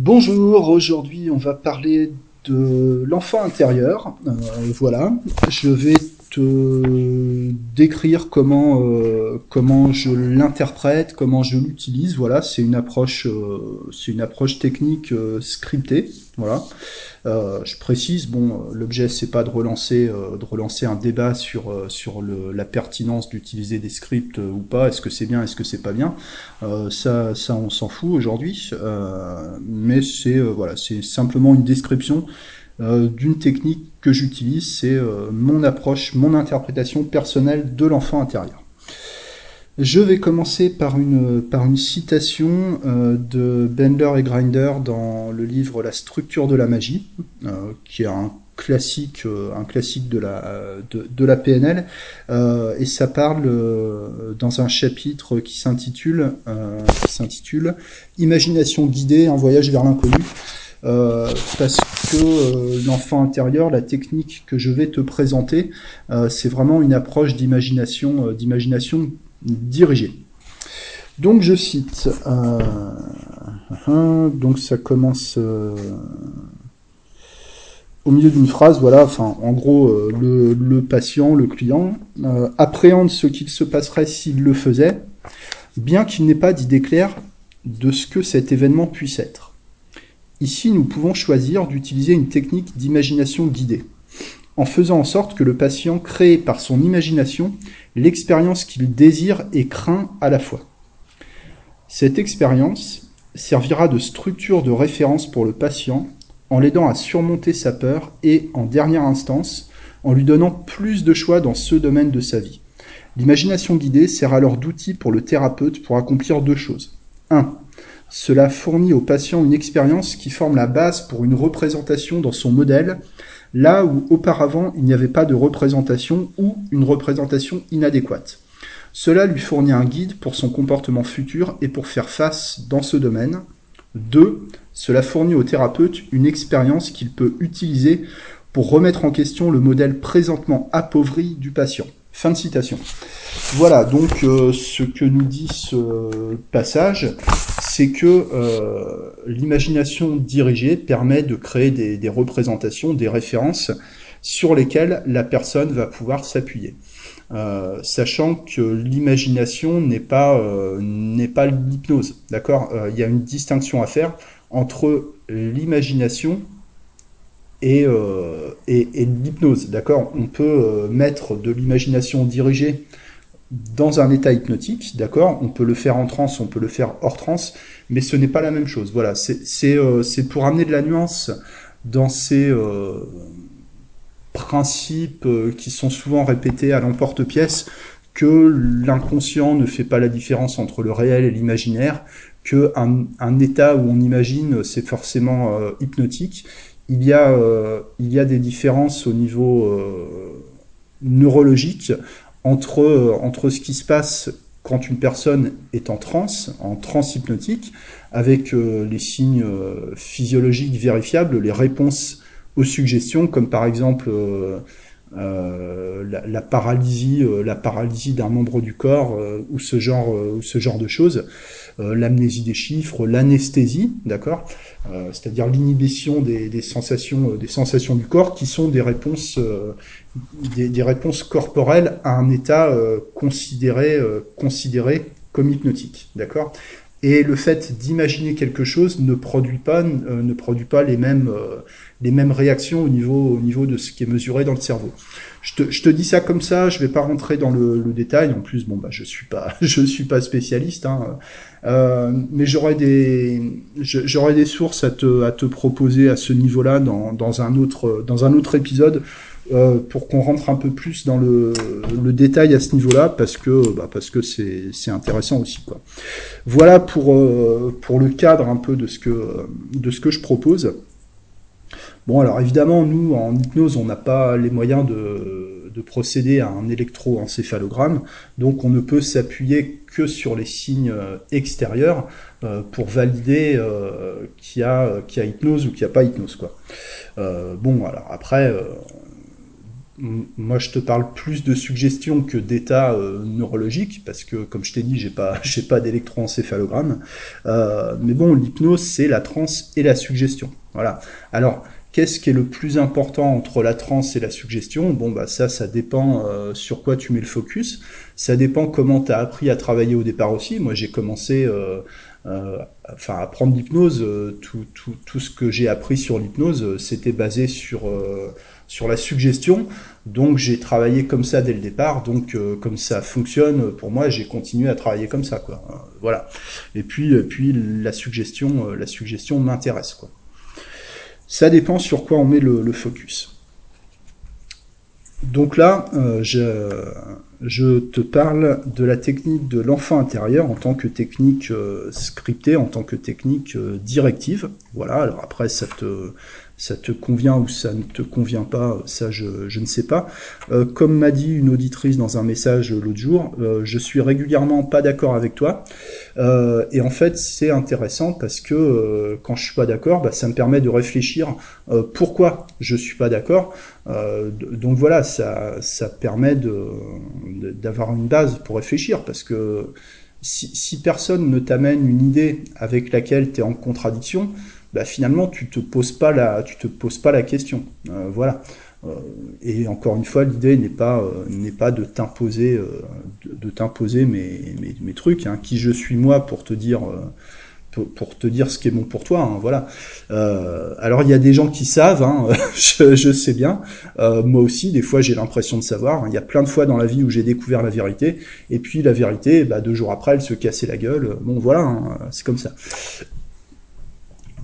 Bonjour, aujourd'hui on va parler de l'enfant intérieur. Euh, voilà, je vais te décrire comment euh, comment je l'interprète, comment je l'utilise. Voilà, c'est une approche euh, c'est une approche technique scriptée. Voilà. Euh, je précise, bon, l'objet c'est pas de relancer, euh, de relancer un débat sur euh, sur le, la pertinence d'utiliser des scripts ou pas. Est-ce que c'est bien, est-ce que c'est pas bien? Ça, ça, on s'en fout aujourd'hui. mais c'est voilà, c'est simplement une description d'une technique que j'utilise. C'est mon approche, mon interprétation personnelle de l'enfant intérieur. Je vais commencer par une, par une citation euh, de Bender et Grinder dans le livre La structure de la magie, euh, qui est un classique, euh, un classique de la, de, de la PNL, et ça parle dans un chapitre qui s'intitule, s'intitule Imagination guidée, un voyage vers l'inconnu. parce que l'enfant intérieur, la technique que je vais te présenter, c'est vraiment une approche d'imagination, d'imagination dirigé. Donc je cite, euh, donc ça commence euh, au milieu d'une phrase, voilà, enfin en gros euh, le, patient, le client, appréhende ce qu'il se passerait s'il le faisait, bien qu'il n'ait pas d'idée claire de ce que cet événement puisse être. Ici, nous pouvons choisir d'utiliser une technique d'imagination guidée en faisant en sorte que le patient crée par son imagination l'expérience qu'il désire et craint à la fois. Cette expérience servira de structure de référence pour le patient en l'aidant à surmonter sa peur et, en dernière instance, en lui donnant plus de choix dans ce domaine de sa vie. L'imagination guidée sert alors d'outil pour le thérapeute pour accomplir deux choses. 1. Cela fournit au patient une expérience qui forme la base pour une représentation dans son modèle là où auparavant il n'y avait pas de représentation ou une représentation inadéquate. Cela lui fournit un guide pour son comportement futur et pour faire face dans ce domaine. 2. Cela fournit au thérapeute une expérience qu'il peut utiliser pour remettre en question le modèle présentement appauvri du patient. Fin de citation. Voilà donc euh, ce que nous dit ce passage c'est que euh, l'imagination dirigée permet de créer des, représentations, des références sur lesquelles la personne va pouvoir s'appuyer. Euh, sachant que l'imagination n'est pas n'est pas l'hypnose, d'accord? Il y a une distinction à faire entre l'imagination et, et, et l'hypnose, d'accord? On peut mettre de l'imagination dirigée dans un état hypnotique, d'accord? On peut le faire en transe, on peut le faire hors transe, mais ce n'est pas la même chose. Voilà, c'est euh, pour amener de la nuance dans ces euh, principes euh, qui sont souvent répétés à l'emporte-pièce, que l'inconscient ne fait pas la différence entre le réel et l'imaginaire, que un, état où on imagine, c'est forcément euh, hypnotique. Il y, a, il y a des différences au niveau neurologique entre, euh, entre ce qui se passe quand une personne est en transe, en transe hypnotique, avec euh, les signes euh, physiologiques vérifiables, les réponses aux suggestions, comme par exemple la, paralysie, la paralysie d'un membre du corps ou ce genre, ou ce genre de choses, l'amnésie des chiffres, l'anesthésie, d'accord, c'est-à-dire l'inhibition des, des, sensations, des sensations du corps, qui sont des réponses des, réponses corporelles à un état euh, considéré, euh, considéré comme hypnotique. D'accord? Et le fait d'imaginer quelque chose ne produit pas, euh, ne produit pas les, mêmes, les mêmes réactions au niveau, au niveau de ce qui est mesuré dans le cerveau. Je te, dis ça comme ça, je vais pas rentrer dans le, détail. En plus, bon bah je suis pas, je suis pas spécialiste, hein. euh, mais j'aurais des, sources à te, proposer à ce niveau-là dans, un autre, épisode euh, pour qu'on rentre un peu plus dans le, détail à ce niveau-là, parce que bah, c'est intéressant aussi. Quoi. Voilà pour, euh, pour le cadre un peu de ce que je propose. Bon, alors évidemment, nous, en hypnose, on n'a pas les moyens de, de procéder à un électroencéphalogramme, donc on ne peut s'appuyer que sur les signes euh, extérieurs euh, pour valider euh, qu'il y, a, hypnose ou qu'il n'y a pas hypnose. Quoi. bon, alors après, moi, je te parle plus de suggestion que d'état neurologique, parce que, comme je t'ai dit, j'ai pas, pas d'électroencéphalogramme. Mais bon, l'hypnose, c'est la transe et la suggestion. Voilà. Alors, qu'est-ce qui est le plus important entre la transe et la suggestion? Bon, bah ça, ça dépend euh, sur quoi tu mets le focus. Ça dépend comment tu as appris à travailler au départ aussi. Moi, j'ai commencé euh, euh, enfin apprendre l'hypnose, euh, tout, tout, tout, ce que j'ai appris sur l'hypnose, c'était basé sur, sur la suggestion. Donc j'ai travaillé comme ça dès le départ. Donc comme ça fonctionne pour moi, j'ai continué à travailler comme ça. Quoi. Voilà. Et puis, puis la suggestion, la suggestion m'intéresse. Quoi. Ça dépend sur quoi on met le, focus. Donc là, euh, je, je, te parle de la technique de l'enfant intérieur en tant que technique euh, scriptée, en tant que technique euh, directive. Voilà, alors après, ça te, ça te convient ou ça ne te convient pas, ça je, ne sais pas. Euh, comme m'a dit une auditrice dans un message l'autre jour, euh, je suis régulièrement pas d'accord avec toi. Euh, et en fait, c'est intéressant parce que euh, quand je suis pas d'accord, bah, ça me permet de réfléchir euh, pourquoi je suis pas d'accord. donc voilà, ça, ça permet d'avoir une base pour réfléchir parce que si personne ne t'amène une idée avec laquelle tu es en contradiction, bah, finalement tu te poses pas la, tu te poses pas la question. Euh, voilà. Euh, et encore une fois, l'idée n'est pas euh, pas de t'imposer de, mes, mes, trucs. Hein. Qui je suis moi pour te dire pour, te dire ce qui est bon pour toi. Hein, voilà. alors il y a des gens qui savent, hein, je, sais bien. moi aussi, des fois j'ai l'impression de savoir. Il y a plein de fois dans la vie où j'ai découvert la vérité, et puis la vérité, bah, deux jours après, elle se cassait la gueule. Bon voilà, c'est comme ça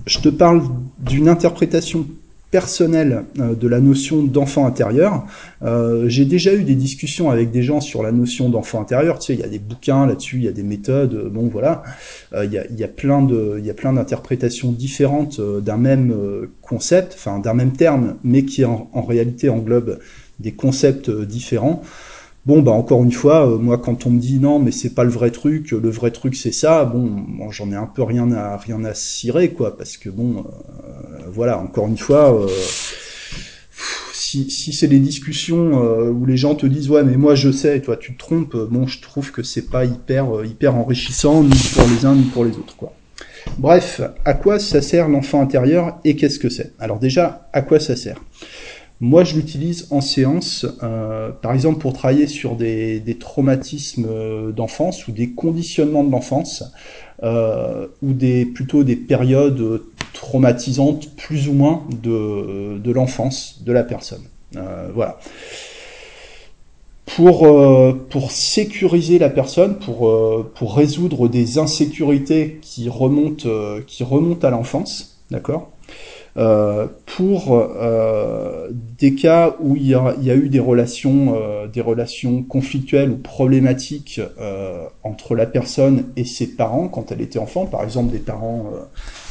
je te parle d'une interprétation personnelle euh, de la notion d'enfant intérieur. Euh, j'ai déjà eu des discussions avec des gens sur la notion d'enfant intérieur. Tu sais, il y a des bouquins là-dessus, il y a des méthodes. Euh, bon, voilà, il, y a, plein y a plein d'interprétations différentes d'un même concept, enfin d'un même terme, mais qui en, en réalité englobe des concepts différents. Bon, bah encore une fois, euh, moi quand on me dit non, mais c'est pas le vrai truc, le vrai truc c'est ça, bon, j'en ai un peu rien à rien à cirer, quoi, parce que bon, euh, voilà, encore une fois, euh, si, si c'est des discussions où les gens te disent ouais, mais moi je sais, toi tu te trompes, bon, je trouve que c'est pas hyper hyper enrichissant ni pour les uns ni pour les autres, quoi. Bref, à quoi ça sert l'enfant intérieur et qu'est-ce que c'est? Alors déjà, à quoi ça sert? Moi, je l'utilise en séance, euh, par exemple pour travailler sur des, traumatismes euh, d'enfance ou des conditionnements de l'enfance, euh, ou des, plutôt des périodes traumatisantes plus ou moins de, l'enfance de la personne. Voilà. Pour, pour sécuriser la personne, pour, pour résoudre des insécurités qui remontent, qui remontent à l'enfance, d'accord? Pour euh, des cas où il y, a, il y a eu des relations, euh, des relations conflictuelles ou problématiques euh, entre la personne et ses parents quand elle était enfant, par exemple des parents euh,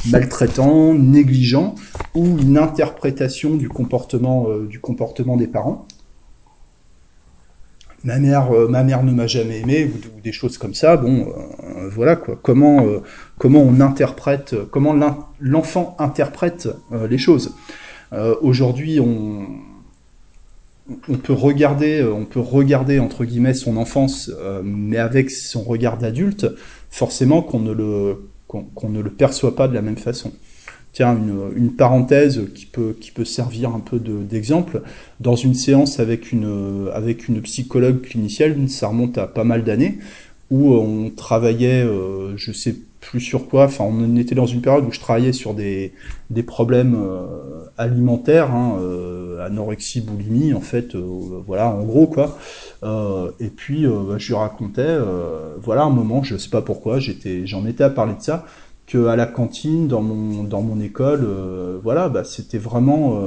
maltraitants, négligents, ou une interprétation du comportement, du comportement des parents ma mère, euh, ma mère ne m'a jamais aimé ou, ou, des choses comme ça. Bon, euh, voilà quoi. Comment euh, comment on interprète, comment l'enfant interprète euh, les choses. Euh, Aujourd'hui, on on peut regarder, on peut regarder entre guillemets son enfance, mais avec son regard d'adulte, forcément qu'on ne le qu'on qu ne le perçoit pas de la même façon tiens, une, une, parenthèse qui peut, qui peut servir un peu d'exemple. De, Dans une séance avec une, avec une psychologue clinicienne, ça remonte à pas mal d'années, où on travaillait, euh, je sais plus sur quoi, enfin on était dans une période où je travaillais sur des, des problèmes euh, alimentaires, hein, euh, anorexie, boulimie, en fait, euh, voilà, en gros quoi. Euh, et puis bah, je lui racontais, voilà, un moment, je sais pas pourquoi, j'étais, j'en étais à parler de ça, que à la cantine dans mon dans mon école euh, voilà bah, c'était vraiment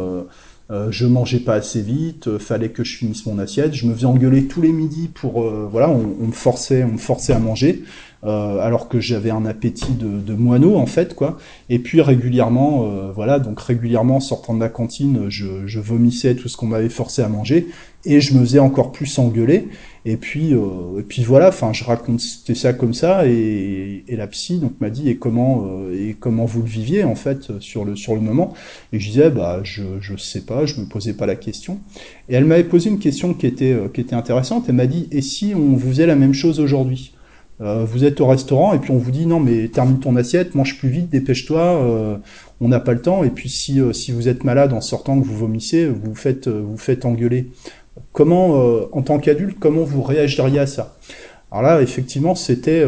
euh, je mangeais pas assez vite euh, fallait que je finisse mon assiette. Je me faisais engueuler tous les midis pour euh, voilà on, me forçait on me forçait à manger euh, alors que j'avais un appétit de, de, moineau en fait quoi et puis régulièrement voilà donc régulièrement sortant de la cantine je, je vomissais tout ce qu'on m'avait forcé à manger et je me faisais encore plus engueuler Et puis, et puis voilà, enfin, je racontais ça comme ça, et, et la psy donc m'a dit et comment et comment vous le viviez en fait sur le sur le moment. Et je disais bah je je sais pas, je me posais pas la question. Et elle m'avait posé une question qui était qui était intéressante. Elle m'a dit et si on vous faisait la même chose aujourd'hui? Euh, vous êtes au restaurant et puis on vous dit non mais termine ton assiette, mange plus vite, dépêche-toi, euh, on n'a pas le temps. Et puis si, euh, si vous êtes malade en sortant que vous vomissez, vous faites vous faites engueuler. Comment en tant qu'adulte, comment vous réagiriez à ça? Alors là effectivement c'était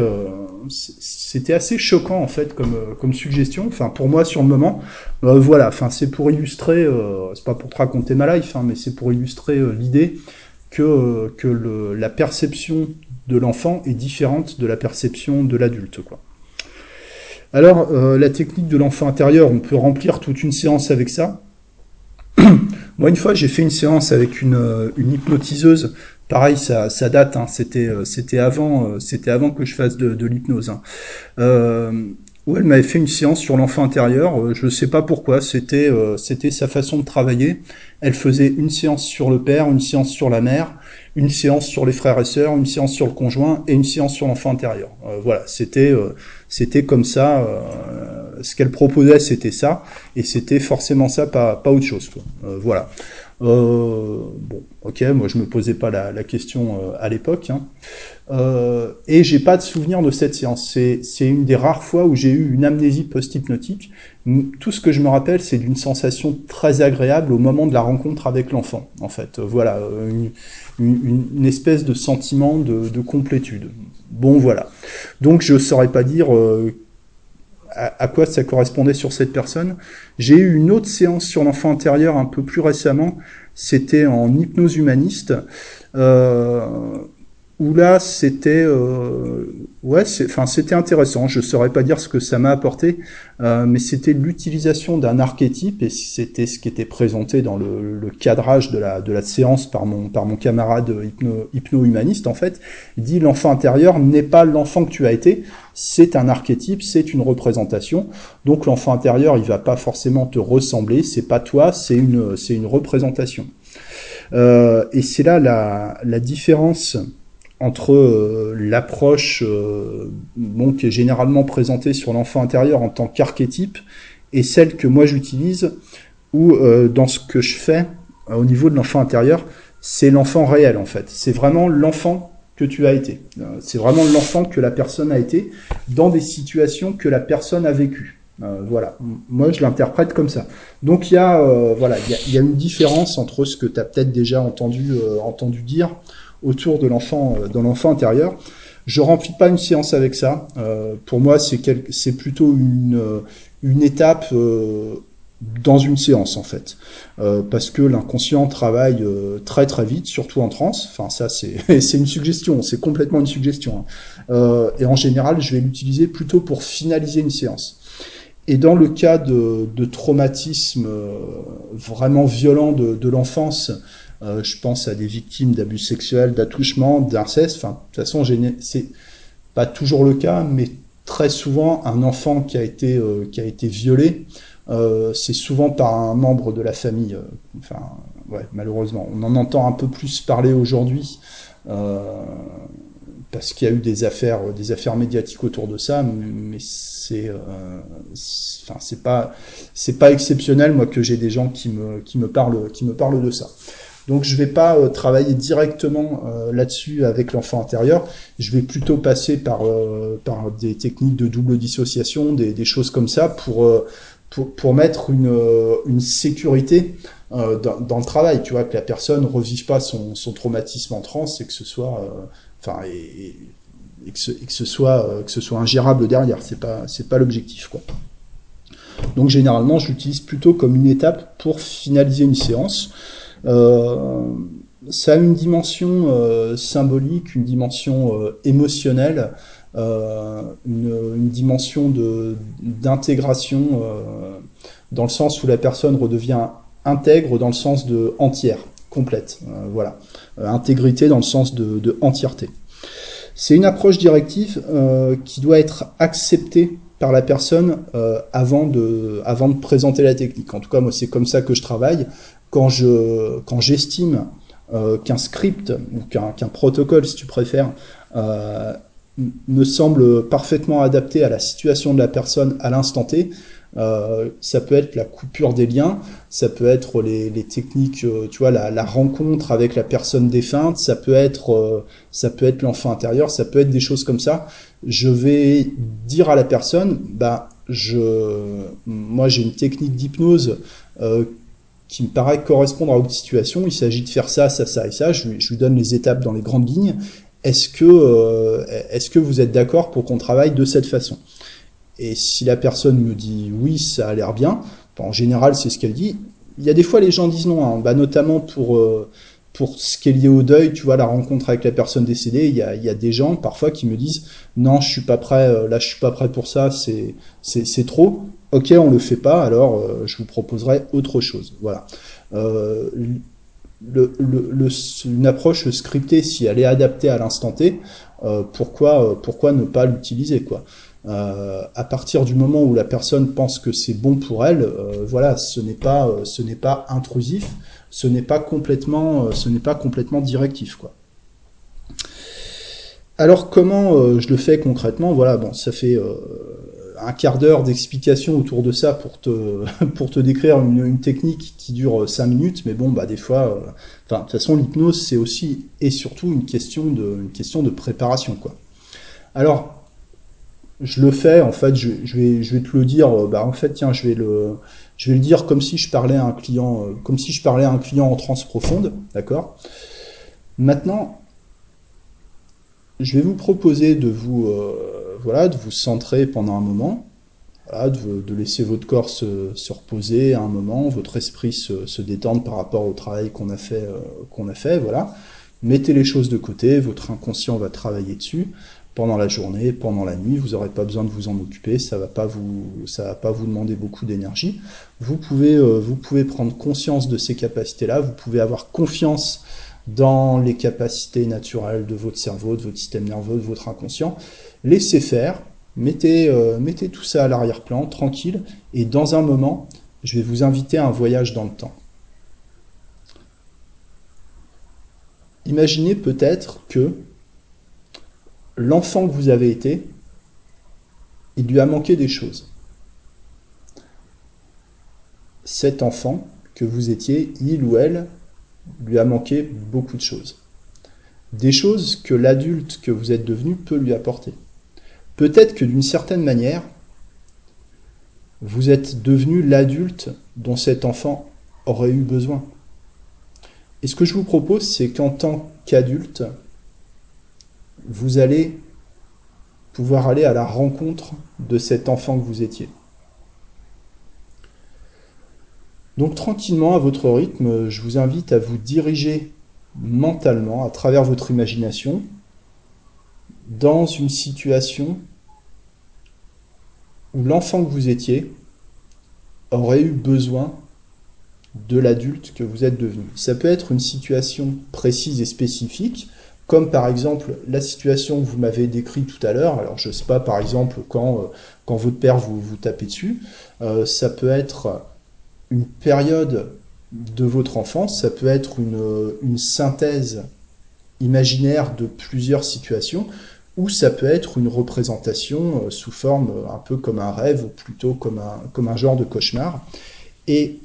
c'était assez choquant en fait comme comme suggestion. Enfin pour moi sur le moment, voilà. Enfin c'est pour illustrer, c'est pas pour te raconter ma life, hein, mais c'est pour illustrer l'idée que que la perception de l'enfant est différente de la perception de l'adulte. Quoi. Alors, euh, la technique de l'enfant intérieur, on peut remplir toute une séance avec ça. Moi, une fois, j'ai fait une séance avec une, euh, hypnotiseuse. Pareil, ça, ça date. Hein, c'était, euh, c'était avant, c'était avant que je fasse de, de l'hypnose. Hein. Où elle m'avait fait une séance sur l'enfant intérieur. Je ne sais pas pourquoi. C'était, c'était sa façon de travailler. Elle faisait une séance sur le père, une séance sur la mère, une séance sur les frères et sœurs, une séance sur le conjoint et une séance sur l'enfant intérieur. Euh, voilà, c'était euh, c'était comme ça. Euh, ce qu'elle proposait, c'était ça, et c'était forcément ça, pas pas autre chose. Voilà. Bon, ok, moi je me posais pas la, question à l'époque, hein. et j'ai pas de souvenir de cette séance. C'est une des rares fois où j'ai eu une amnésie post-hypnotique. Tout ce que je me rappelle, c'est d'une sensation très agréable au moment de la rencontre avec l'enfant. En fait, voilà, une, une, espèce de sentiment de, complétude. Bon, voilà. Donc, je saurais pas dire euh, à, quoi ça correspondait sur cette personne. J'ai eu une autre séance sur l'enfant intérieur un peu plus récemment. C'était en hypnose humaniste. Euh, où là c'était euh, ouais enfin c'était intéressant. Je saurais pas dire ce que ça m'a apporté euh, mais c'était l'utilisation d'un archétype et c'était ce qui était présenté dans le, le, cadrage de la de la séance par mon par mon camarade hypno hypno humaniste en fait. Il dit l'enfant intérieur n'est pas l'enfant que tu as été. C'est un archétype c'est une représentation. Donc l'enfant intérieur il va pas forcément te ressembler. C'est pas toi c'est une c'est une représentation. Euh, et c'est là la la différence entre euh, l'approche euh, bon, qui est généralement présentée sur l'enfant intérieur en tant qu'archétype et celle que moi j'utilise, où euh, dans ce que je fais au niveau de l'enfant intérieur, c'est l'enfant réel en fait. C'est vraiment l'enfant que tu as été. C'est vraiment l'enfant que la personne a été dans des situations que la personne a vécues. voilà, moi je l'interprète comme ça. Donc il y a voilà, il y, a, une différence entre ce que tu as peut-être déjà entendu entendu dire autour de l'enfant, euh, dans l'enfant intérieur. Je remplis pas une séance avec ça. Euh, pour moi, c'est c'est plutôt une, euh, une étape dans une séance en fait, parce que l'inconscient travaille très très vite, surtout en transe. Enfin ça c'est c'est une suggestion, c'est complètement une suggestion. Hein. et en général, je vais l'utiliser plutôt pour finaliser une séance. Et dans le cas de, de traumatisme vraiment violent de, de l'enfance, euh, je pense à des victimes d'abus sexuels, d'attouchements, d'inceste. Enfin, de toute façon, c'est pas toujours le cas, mais très souvent, un enfant qui a été, euh, qui a été violé, euh, c'est souvent par un membre de la famille. enfin, ouais, malheureusement. On en entend un peu plus parler aujourd'hui. parce qu'il y a eu des affaires, des affaires médiatiques autour de ça, mais c'est, enfin, c'est pas, c'est pas exceptionnel, moi, que j'ai des gens qui me, qui me parlent, qui me parlent de ça. Donc je vais pas euh, travailler directement euh, là-dessus avec l'enfant intérieur. Je vais plutôt passer par euh, des techniques de double dissociation, des, choses comme ça pour pour, mettre une sécurité dans, le travail. Tu vois que la personne revive pas son, traumatisme en transe et que ce soit et, que ce, soit que ce soit ingérable derrière. C'est pas c'est pas l'objectif quoi. Donc généralement, je l'utilise plutôt comme une étape pour finaliser une séance. Euh, ça a une dimension euh, symbolique, une dimension euh, émotionnelle, une, une, dimension d'intégration dans le sens où la personne redevient intègre dans le sens de entière, complète. voilà, intégrité dans le sens de, entièreté. C'est une approche directive qui doit être acceptée par la personne avant de avant de présenter la technique. En tout cas, moi, c'est comme ça que je travaille quand je quand j'estime qu'un script ou qu'un protocole, si tu préfères, me semble parfaitement adapté à la situation de la personne à l'instant T, euh, ça peut être la coupure des liens, ça peut être les, les techniques, euh, tu vois, la, rencontre avec la personne défunte, ça peut être, euh, ça peut être l'enfant intérieur, ça peut être des choses comme ça. Je vais dire à la personne, bah, je, moi j'ai une technique d'hypnose qui me paraît correspondre à votre situation. Il s'agit de faire ça, ça, ça et ça. Je, lui donne les étapes dans les grandes lignes. Est-ce que, est-ce que vous êtes d'accord pour qu'on travaille de cette façon? Et si la personne me dit oui, ça a l'air bien, en général, c'est ce qu'elle dit. Il y a des fois, les gens disent non, hein. bah, notamment pour, euh, pour ce qui est lié au deuil, tu vois, la rencontre avec la personne décédée. Il y a, il y a des gens parfois qui me disent non, je suis pas prêt, euh, là, je suis pas prêt pour ça, c'est, trop. Ok, on le fait pas, alors euh, je vous proposerai autre chose. Voilà. le, le, une approche scriptée, si elle est adaptée à l'instant T, pourquoi, pourquoi ne pas l'utiliser quoi? Euh, à partir du moment où la personne pense que c'est bon pour elle, euh, voilà, ce n'est pas, euh, ce n'est pas intrusif, ce n'est pas complètement, ce n'est pas complètement directif, quoi. Alors comment je le fais concrètement? Voilà, bon, ça fait un quart d'heure d'explication autour de ça pour te, pour te décrire une, technique qui dure cinq minutes, mais bon, bah des fois, enfin, de toute façon, l'hypnose c'est aussi et surtout une question de, une question de préparation, quoi. Alors, je le fais, en fait, je, vais, je vais te le dire, euh, bah, en fait, tiens, je vais le, je vais le dire comme si je parlais à un client, euh, comme si je parlais à un client en transe profonde, d'accord? Maintenant, je vais vous proposer de vous, euh, voilà, de vous centrer pendant un moment, de, laisser votre corps se, se, reposer un moment, votre esprit se, détendre par rapport au travail qu'on a fait, qu'on a fait, voilà. Mettez les choses de côté, votre inconscient va travailler dessus pendant la journée, pendant la nuit, vous n'aurez pas besoin de vous en occuper, ça va pas vous, ça va pas vous demander beaucoup d'énergie. Vous pouvez, euh, vous pouvez prendre conscience de ces capacités-là, vous pouvez avoir confiance dans les capacités naturelles de votre cerveau, de votre système nerveux, de votre inconscient. Laissez faire, mettez, euh, mettez tout ça à l'arrière-plan, tranquille, et dans un moment, je vais vous inviter à un voyage dans le temps. Imaginez peut-être que l'enfant que vous avez été, il lui a manqué des choses. Cet enfant que vous étiez, il ou elle, lui a manqué beaucoup de choses. Des choses que l'adulte que vous êtes devenu peut lui apporter. Peut-être que d'une certaine manière, vous êtes devenu l'adulte dont cet enfant aurait eu besoin. Et ce que je vous propose, c'est qu'en tant qu'adulte, vous allez pouvoir aller à la rencontre de cet enfant que vous étiez. Donc tranquillement, à votre rythme, je vous invite à vous diriger mentalement, à travers votre imagination, dans une situation où l'enfant que vous étiez aurait eu besoin de l'adulte que vous êtes devenu. Ça peut être une situation précise et spécifique, comme par exemple la situation que vous m'avez décrite tout à l'heure. Alors je ne sais pas, par exemple, quand, euh, votre père vous, vous tapez dessus, euh, ça peut être une période de votre enfance, ça peut être une, une synthèse imaginaire de plusieurs situations, ou ça peut être une représentation euh, sous forme un peu comme un rêve, ou plutôt comme un, comme un genre de cauchemar. Et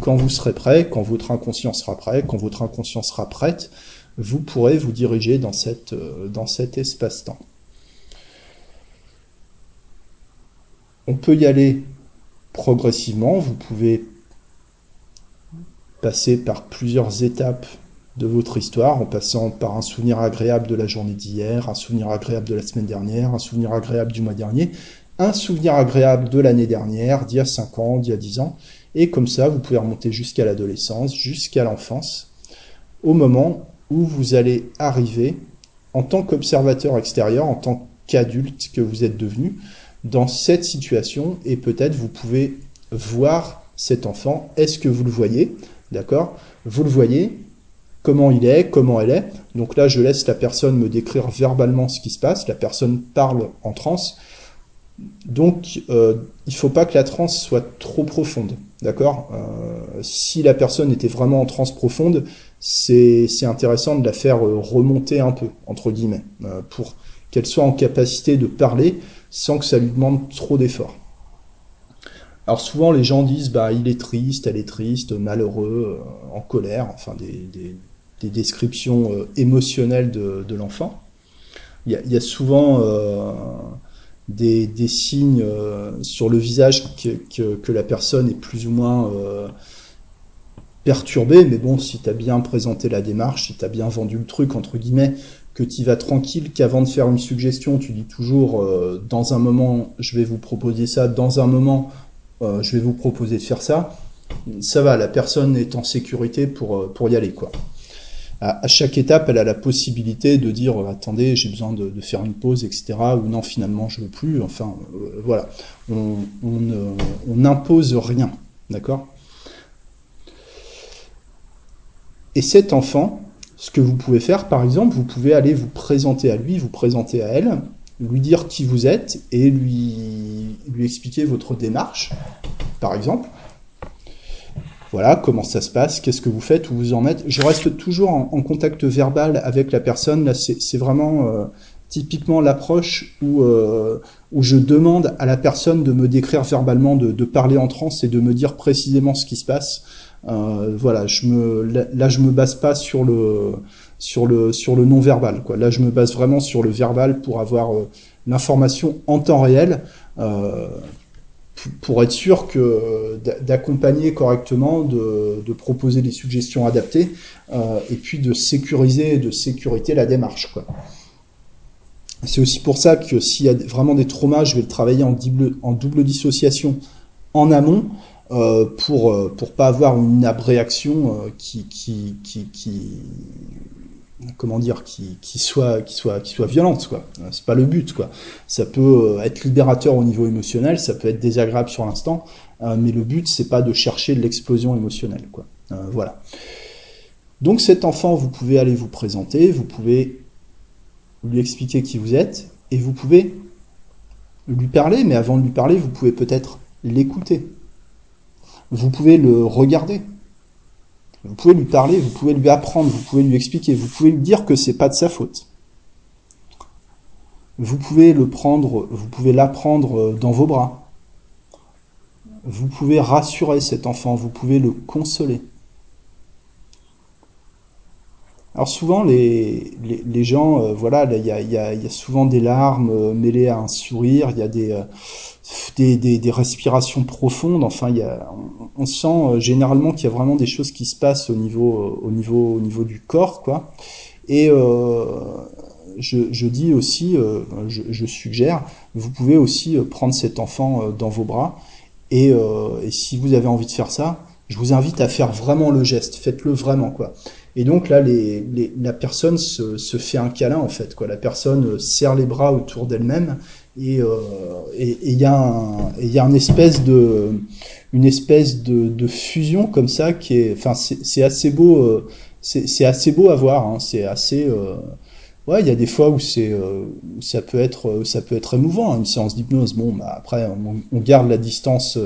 quand vous serez prêt, quand votre inconscient sera prêt, quand votre inconscient sera prête, vous pourrez vous diriger dans, cette, euh, dans cet espace-temps. On peut y aller progressivement, vous pouvez passer par plusieurs étapes de votre histoire, en passant par un souvenir agréable de la journée d'hier, un souvenir agréable de la semaine dernière, un souvenir agréable du mois dernier, un souvenir agréable de l'année dernière, d'il y a 5 ans, d'il y a 10 ans, et comme ça, vous pouvez remonter jusqu'à l'adolescence, jusqu'à l'enfance, au moment où vous allez arriver en tant qu'observateur extérieur, en tant qu'adulte que vous êtes devenu, dans cette situation, et peut-être vous pouvez voir cet enfant. Est-ce que vous le voyez? D'accord? Vous le voyez? Comment il est? Comment elle est? Donc là, je laisse la personne me décrire verbalement ce qui se passe. La personne parle en transe. Donc, euh, il faut pas que la transe soit trop profonde, d'accord? Euh, Si la personne était vraiment en transe profonde, c'est intéressant de la faire euh, remonter un peu, entre guillemets, pour qu'elle soit en capacité de parler sans que ça lui demande trop d'efforts. Alors souvent les gens disent bah il est triste, elle est triste, malheureux, en colère, enfin des, des, descriptions émotionnelles de, de l'enfant. Il, y, a souvent des, des signes euh, sur le visage que, que, la personne est plus ou moins euh, perturbée, mais bon, si tu as bien présenté la démarche, si tu as bien vendu le truc, entre guillemets, que tu vas tranquille, qu'avant de faire une suggestion, tu dis toujours, euh, dans un moment, je vais vous proposer ça, dans un moment, euh, je vais vous proposer de faire ça, ça va, la personne est en sécurité pour, pour y aller, quoi à, chaque étape, elle a la possibilité de dire euh, attendez, j'ai besoin de, faire une pause, etc. Ou non, finalement, je veux plus. Enfin, euh, voilà, on, n'impose rien, d'accord? Et cet enfant, ce que vous pouvez faire, par exemple, vous pouvez aller vous présenter à lui, vous présenter à elle, lui dire qui vous êtes et lui, lui expliquer votre démarche, par exemple voilà, comment ça se passe, qu'est-ce que vous faites, où vous en êtes. Je reste toujours en, contact verbal avec la personne. Là, c'est vraiment euh, typiquement l'approche où, euh, où je demande à la personne de me décrire verbalement, de, parler en transe et de me dire précisément ce qui se passe. Euh, voilà, je me, là, je me base pas sur le sur le sur le non verbal. Quoi. Là, je me base vraiment sur le verbal pour avoir euh, l'information en temps réel. Euh, pour être sûr d'accompagner correctement, de, de, proposer des suggestions adaptées, euh, et puis de sécuriser, de sécurité la démarche. C'est aussi pour ça que s'il y a vraiment des traumas, je vais le travailler en double, en double dissociation en amont, pour pour pas avoir une abréaction qui, qui comment dire, qui, soit, qui, soit, qui soit violente, quoi. C'est pas le but, quoi. Ça peut euh, être libérateur au niveau émotionnel, ça peut être désagréable sur l'instant, euh, mais le but, c'est pas de chercher l'explosion émotionnelle, quoi. Euh, voilà. Donc cet enfant, vous pouvez aller vous présenter, vous pouvez lui expliquer qui vous êtes, et vous pouvez lui parler, mais avant de lui parler, vous pouvez peut-être l'écouter. Vous pouvez le regarder. Vous pouvez lui parler, vous pouvez lui apprendre, vous pouvez lui expliquer, vous pouvez lui dire que c'est pas de sa faute. Vous pouvez le prendre, vous pouvez l'apprendre dans vos bras. Vous pouvez rassurer cet enfant, vous pouvez le consoler. Alors souvent, les, gens, euh, voilà, il y a, souvent des larmes euh, mêlées à un sourire, il y a des, euh, des, des, respirations profondes. Enfin, il y a, on, sent généralement qu'il y a vraiment des choses qui se passent au niveau, au niveau, au niveau du corps, quoi. Et je, je, dis aussi, je, je, suggère, vous pouvez aussi prendre cet enfant dans vos bras. Et, et si vous avez envie de faire ça, je vous invite à faire vraiment le geste. Faites-le vraiment, quoi. Et donc là, les, les, la personne se, se, fait un câlin en fait. Quoi. La personne serre les bras autour d'elle-même et il euh, et, et y a un il y a une espèce de une espèce de, de fusion comme ça qui est enfin c'est assez beau euh, c'est assez beau à voir. Hein. C'est assez euh, Ouais, il y a des fois où c'est, euh, ça peut être, ça peut être émouvant. Hein, une séance d'hypnose, bon, bah après, on, on, garde la distance,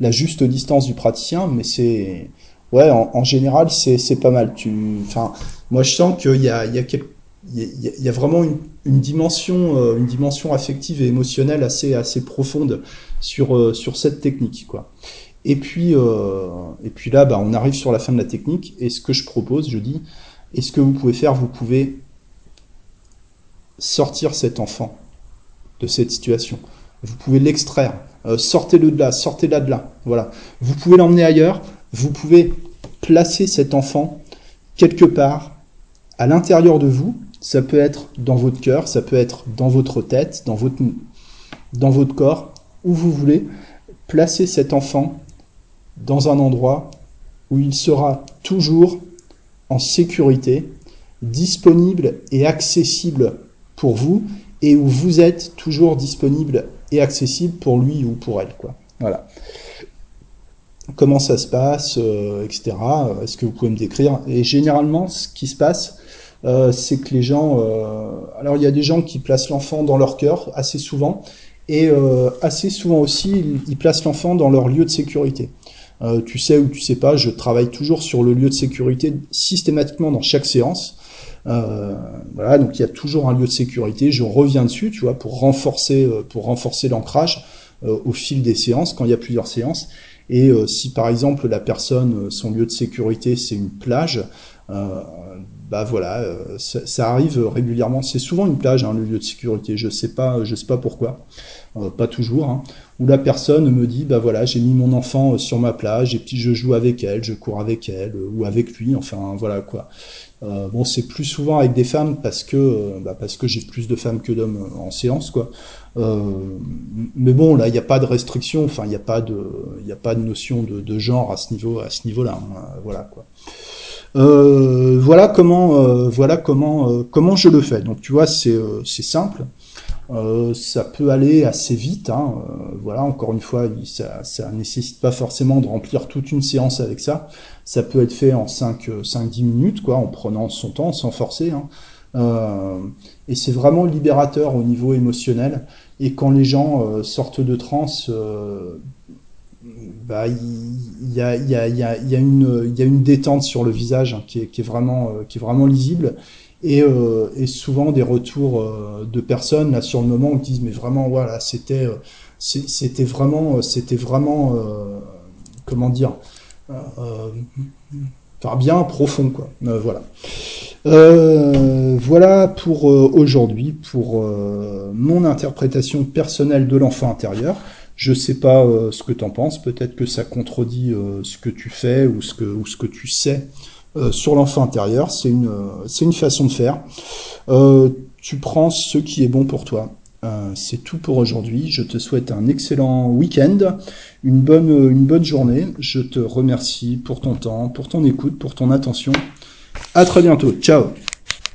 la juste distance du praticien, mais c'est, ouais, en, en général, c'est pas mal. Tu, enfin, moi, je sens qu'il y a, il y a, il y a vraiment une, dimension, euh, une dimension affective et émotionnelle assez, assez profonde sur, euh, sur cette technique, quoi. Et puis, euh, et puis là, bah, on arrive sur la fin de la technique. Et ce que je propose, je dis, est ce que vous pouvez faire, vous pouvez sortir cet enfant de cette situation. Vous pouvez l'extraire. Sortez-le de là, sortez-la de là. Voilà. Vous pouvez l'emmener ailleurs vous pouvez placer cet enfant quelque part à l'intérieur de vous. Ça peut être dans votre cœur, ça peut être dans votre tête, dans votre, dans votre corps, où vous voulez. Placer cet enfant dans un endroit où il sera toujours en sécurité, disponible et accessible pour vous, et où vous êtes toujours disponible et accessible pour lui ou pour elle. Voilà comment ça se passe, euh, etc. Est-ce que vous pouvez me décrire? Et généralement, ce qui se passe, euh, c'est que les gens... Euh, alors, il y a des gens qui placent l'enfant dans leur cœur assez souvent, Et assez souvent aussi, ils, placent l'enfant dans leur lieu de sécurité. tu sais ou tu sais pas, je travaille toujours sur le lieu de sécurité systématiquement dans chaque séance. voilà, donc il y a toujours un lieu de sécurité. Je reviens dessus, tu vois, pour renforcer, pour renforcer l'ancrage au fil des séances, quand il y a plusieurs séances. Et euh, si par exemple la personne, euh, son lieu de sécurité, c'est une plage, euh, bah voilà, ça, arrive régulièrement. C'est souvent une plage, hein, le lieu de sécurité. Je sais pas, je sais pas pourquoi, pas toujours. Hein, où la personne me dit, bah voilà, j'ai mis mon enfant sur ma plage et puis je joue avec elle, je cours avec elle ou avec lui. Enfin voilà quoi. bon, c'est plus souvent avec des femmes parce que bah, j'ai plus de femmes que d'hommes en séance quoi. Euh, mais bon, là, il n'y a pas de restriction, enfin, il n'y a pas de, notion de, genre à ce niveau, à ce niveau-là. Hein, voilà quoi. Euh, voilà comment, euh, voilà comment, comment je le fais. Donc tu vois, c'est, c'est simple. ça peut aller assez vite. Hein, voilà, encore une fois, ça, ça nécessite pas forcément de remplir toute une séance avec ça. Ça peut être fait en 5-10 minutes, quoi, en prenant son temps, sans forcer. Hein. Euh, et c'est vraiment libérateur au niveau émotionnel. Et quand les gens euh, sortent de transe, euh, bah, il y, a, y, a, y, a, une, détente sur le visage hein, qui, est, qui, est vraiment, lisible. Et, et souvent des retours de personnes là sur le moment qui disent mais vraiment voilà c'était vraiment c'était vraiment comment dire enfin bien profond quoi voilà euh, voilà pour euh, aujourd'hui, pour euh, mon interprétation personnelle de l'enfant intérieur. Je sais pas ce que tu en penses, peut-être que ça contredit ce que tu fais ou ce que, ou ce que tu sais sur l'enfant intérieur. C'est une, c'est une façon de faire. tu prends ce qui est bon pour toi. c'est tout pour aujourd'hui. Je te souhaite un excellent week-end, une bonne, une bonne journée. Je te remercie pour ton temps, pour ton écoute, pour ton attention. À très bientôt. Ciao